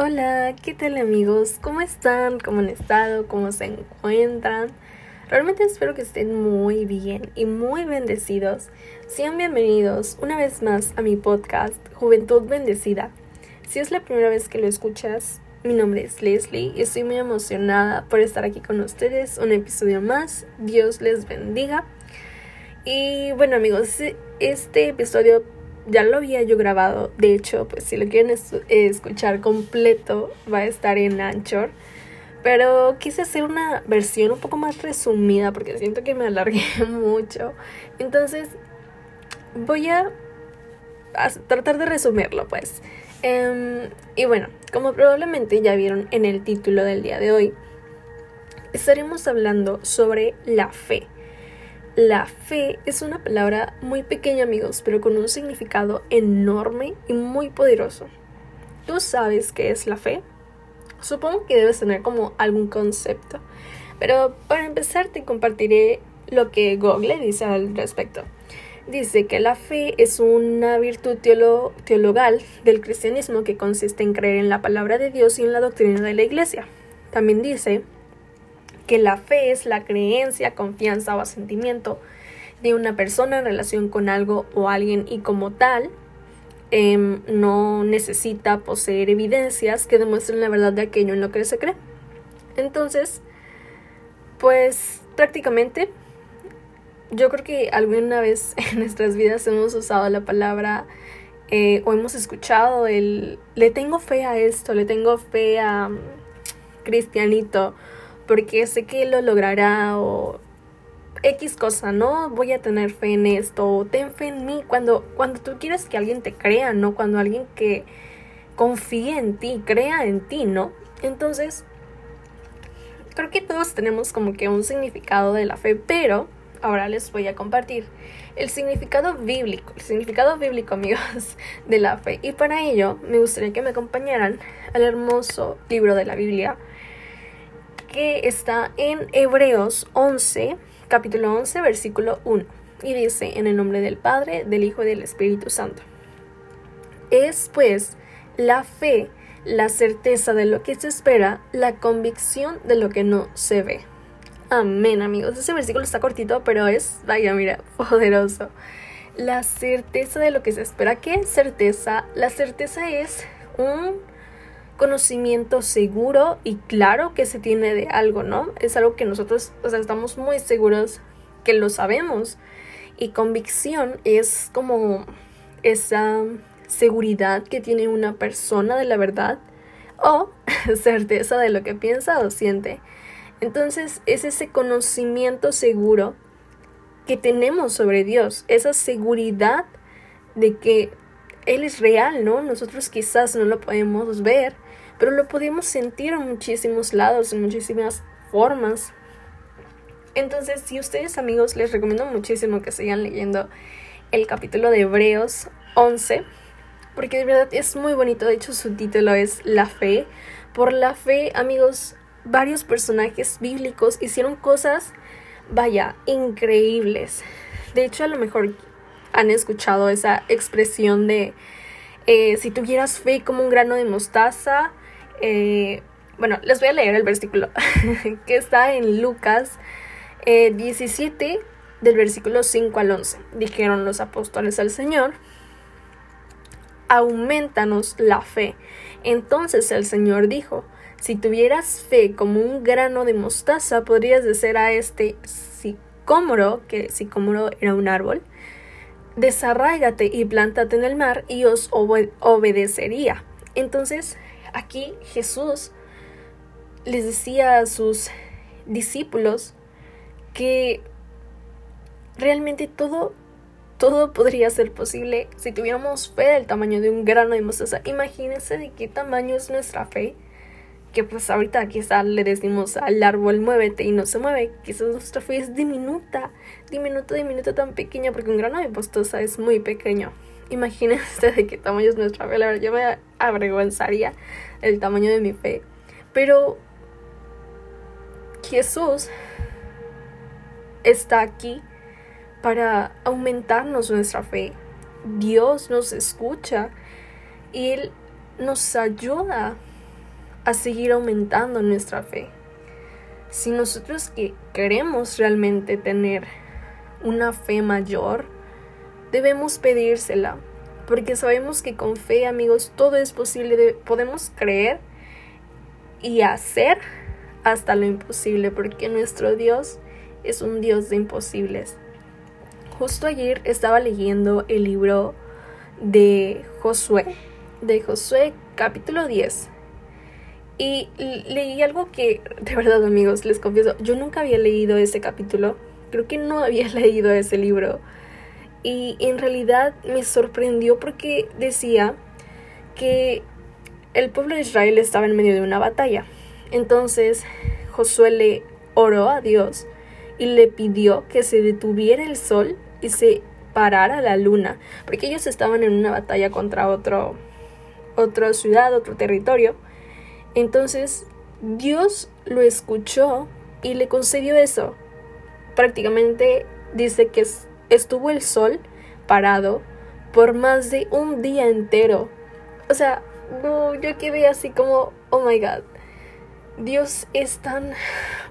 Hola, ¿qué tal amigos? ¿Cómo están? ¿Cómo han estado? ¿Cómo se encuentran? Realmente espero que estén muy bien y muy bendecidos. Sean bienvenidos una vez más a mi podcast Juventud Bendecida. Si es la primera vez que lo escuchas, mi nombre es Leslie y estoy muy emocionada por estar aquí con ustedes. Un episodio más. Dios les bendiga. Y bueno amigos, este episodio ya lo había yo grabado. De hecho, pues si lo quieren escuchar completo, va a estar en Anchor. Pero quise hacer una versión un poco más resumida porque siento que me alargué mucho. Entonces, voy a, tratar de resumirlo, pues. Em, y bueno, como probablemente ya vieron en el título del día de hoy, estaremos hablando sobre la fe. La fe es una palabra muy pequeña amigos, pero con un significado enorme y muy poderoso. ¿Tú sabes qué es la fe? Supongo que debes tener como algún concepto, pero para empezar te compartiré lo que Google dice al respecto. Dice que la fe es una virtud teologal del cristianismo que consiste en creer en la palabra de Dios y en la doctrina de la iglesia. También dice que la fe es la creencia, confianza o asentimiento de una persona en relación con algo o alguien y como tal em, no necesita poseer evidencias que demuestren la verdad de aquello en lo que se cree. Entonces, pues prácticamente yo creo que alguna vez en nuestras vidas hemos usado la palabra eh, o hemos escuchado el le tengo fe a esto, le tengo fe a mm, Cristianito porque sé que lo logrará o X cosa, ¿no? Voy a tener fe en esto, o ten fe en mí, cuando, cuando tú quieres que alguien te crea, ¿no? Cuando alguien que confíe en ti, crea en ti, ¿no? Entonces, creo que todos tenemos como que un significado de la fe, pero ahora les voy a compartir el significado bíblico, el significado bíblico, amigos, de la fe. Y para ello, me gustaría que me acompañaran al hermoso libro de la Biblia, que está en Hebreos 11, capítulo 11, versículo 1. Y dice, en el nombre del Padre, del Hijo y del Espíritu Santo. Es pues la fe, la certeza de lo que se espera, la convicción de lo que no se ve. Amén, amigos. Ese versículo está cortito, pero es, vaya, mira, poderoso. La certeza de lo que se espera. ¿Qué certeza? La certeza es un conocimiento seguro y claro que se tiene de algo, ¿no? Es algo que nosotros, o sea, estamos muy seguros que lo sabemos. Y convicción es como esa seguridad que tiene una persona de la verdad o certeza de lo que piensa o siente. Entonces es ese conocimiento seguro que tenemos sobre Dios, esa seguridad de que Él es real, ¿no? Nosotros quizás no lo podemos ver, pero lo podemos sentir en muchísimos lados, en muchísimas formas. Entonces, si ustedes amigos, les recomiendo muchísimo que sigan leyendo el capítulo de Hebreos 11, porque de verdad es muy bonito, de hecho su título es La fe. Por la fe, amigos, varios personajes bíblicos hicieron cosas, vaya, increíbles. De hecho, a lo mejor han escuchado esa expresión de eh, si tuvieras fe como un grano de mostaza, eh, bueno, les voy a leer el versículo que está en Lucas 17 eh, del versículo 5 al 11. Dijeron los apóstoles al Señor, aumentanos la fe. Entonces el Señor dijo, si tuvieras fe como un grano de mostaza, podrías decir a este sicómoro, que sicómoro era un árbol, desarráigate y plántate en el mar y os obedecería. Entonces aquí Jesús les decía a sus discípulos que realmente todo todo podría ser posible si tuviéramos fe del tamaño de un grano de mostaza. Imagínense de qué tamaño es nuestra fe. Que pues ahorita quizá le decimos al árbol muévete y no se mueve. Quizás nuestra fe es diminuta, diminuta, diminuta, tan pequeña porque un grano de mostaza es muy pequeño. Imagínense de qué tamaño es nuestra fe. La verdad, yo me avergonzaría el tamaño de mi fe. Pero Jesús está aquí para aumentarnos nuestra fe. Dios nos escucha y Él nos ayuda a seguir aumentando nuestra fe. Si nosotros que queremos realmente tener una fe mayor, debemos pedírsela, porque sabemos que con fe, amigos, todo es posible, podemos creer y hacer hasta lo imposible, porque nuestro Dios es un Dios de imposibles. Justo ayer estaba leyendo el libro de Josué, de Josué capítulo 10. Y leí algo que, de verdad amigos, les confieso, yo nunca había leído ese capítulo, creo que no había leído ese libro. Y en realidad me sorprendió porque decía que el pueblo de Israel estaba en medio de una batalla. Entonces Josué le oró a Dios y le pidió que se detuviera el sol y se parara la luna, porque ellos estaban en una batalla contra otro otra ciudad, otro territorio. Entonces Dios lo escuchó y le concedió eso. Prácticamente dice que estuvo el sol parado por más de un día entero. O sea, no, yo quedé así como, oh my god. Dios es tan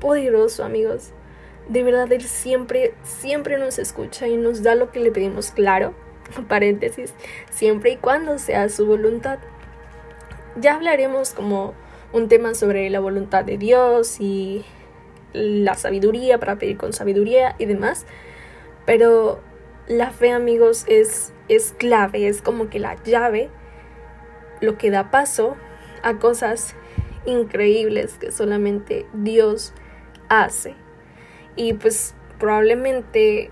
poderoso, amigos. De verdad, Él siempre, siempre nos escucha y nos da lo que le pedimos, claro, paréntesis, siempre y cuando sea su voluntad. Ya hablaremos como un tema sobre la voluntad de Dios y la sabiduría para pedir con sabiduría y demás, pero la fe, amigos, es, es clave, es como que la llave, lo que da paso a cosas increíbles que solamente Dios hace. Y pues probablemente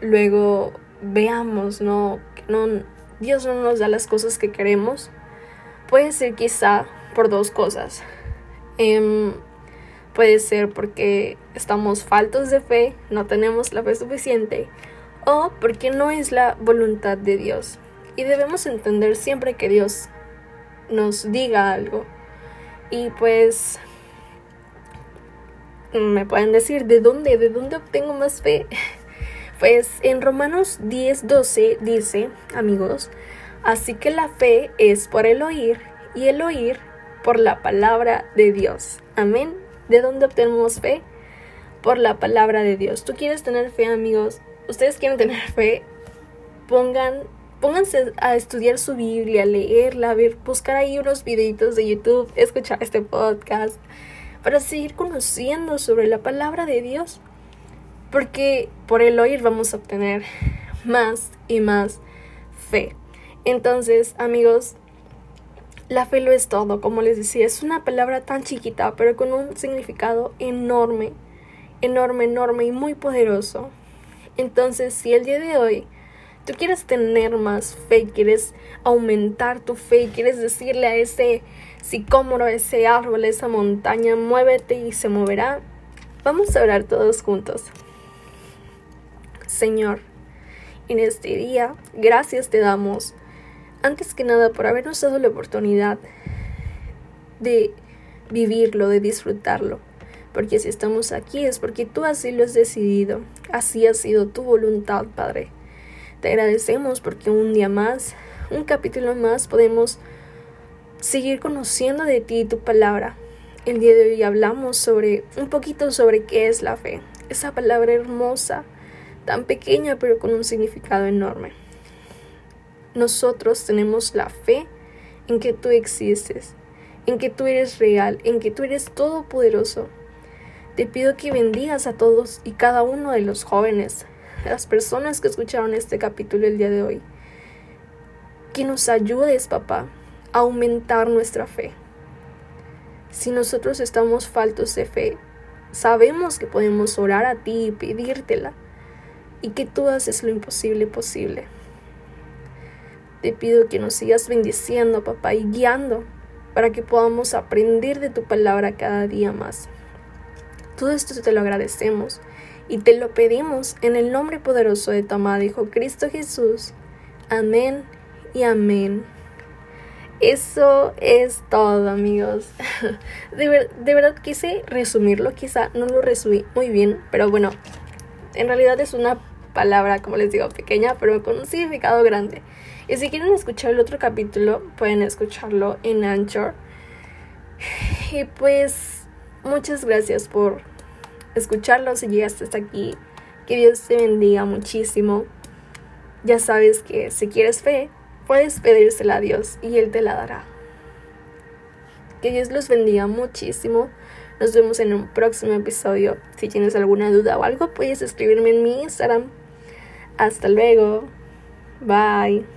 luego veamos, ¿no? No, Dios no nos da las cosas que queremos. Puede ser quizá por dos cosas. Em, puede ser porque estamos faltos de fe, no tenemos la fe suficiente, o porque no es la voluntad de Dios. Y debemos entender siempre que Dios nos diga algo y pues me pueden decir, ¿de dónde? ¿De dónde obtengo más fe? Pues en Romanos 10, 12 dice, amigos, así que la fe es por el oír y el oír por la palabra de Dios. Amén. ¿De dónde obtenemos fe? Por la palabra de Dios. ¿Tú quieres tener fe, amigos? ¿Ustedes quieren tener fe? Pongan pónganse a estudiar su Biblia, leerla, ver, buscar ahí unos videitos de YouTube, escuchar este podcast, para seguir conociendo sobre la palabra de Dios. Porque por el oír vamos a obtener más y más fe. Entonces, amigos, la fe lo es todo, como les decía, es una palabra tan chiquita, pero con un significado enorme, enorme, enorme y muy poderoso. Entonces, si el día de hoy tú quieres tener más fe, quieres aumentar tu fe, quieres decirle a ese sicómoro, a ese árbol, a esa montaña, muévete y se moverá, vamos a orar todos juntos. Señor, en este día, gracias te damos, antes que nada, por habernos dado la oportunidad de vivirlo, de disfrutarlo. Porque si estamos aquí es porque tú así lo has decidido, así ha sido tu voluntad, Padre. Te agradecemos porque un día más, un capítulo más, podemos seguir conociendo de ti y tu palabra. El día de hoy hablamos sobre un poquito sobre qué es la fe. Esa palabra hermosa, tan pequeña pero con un significado enorme. Nosotros tenemos la fe en que tú existes, en que tú eres real, en que tú eres todopoderoso. Te pido que bendigas a todos y cada uno de los jóvenes, las personas que escucharon este capítulo el día de hoy. Que nos ayudes, papá, a aumentar nuestra fe. Si nosotros estamos faltos de fe, sabemos que podemos orar a ti y pedírtela y que tú haces lo imposible posible. Te pido que nos sigas bendiciendo, papá, y guiando para que podamos aprender de tu palabra cada día más. Todo esto te lo agradecemos y te lo pedimos en el nombre poderoso de tu amado Hijo Cristo Jesús. Amén y amén. Eso es todo, amigos. De, de, verdad quise resumirlo, quizá no lo resumí muy bien, pero bueno, en realidad es una palabra, como les digo, pequeña, pero con un significado grande. Y si quieren escuchar el otro capítulo, pueden escucharlo en Anchor. Y pues muchas gracias por escucharlo si llegaste hasta aquí. Que Dios te bendiga muchísimo. Ya sabes que si quieres fe, puedes pedírsela a Dios y Él te la dará. Que Dios los bendiga muchísimo. Nos vemos en un próximo episodio. Si tienes alguna duda o algo, puedes escribirme en mi Instagram. Hasta luego. Bye.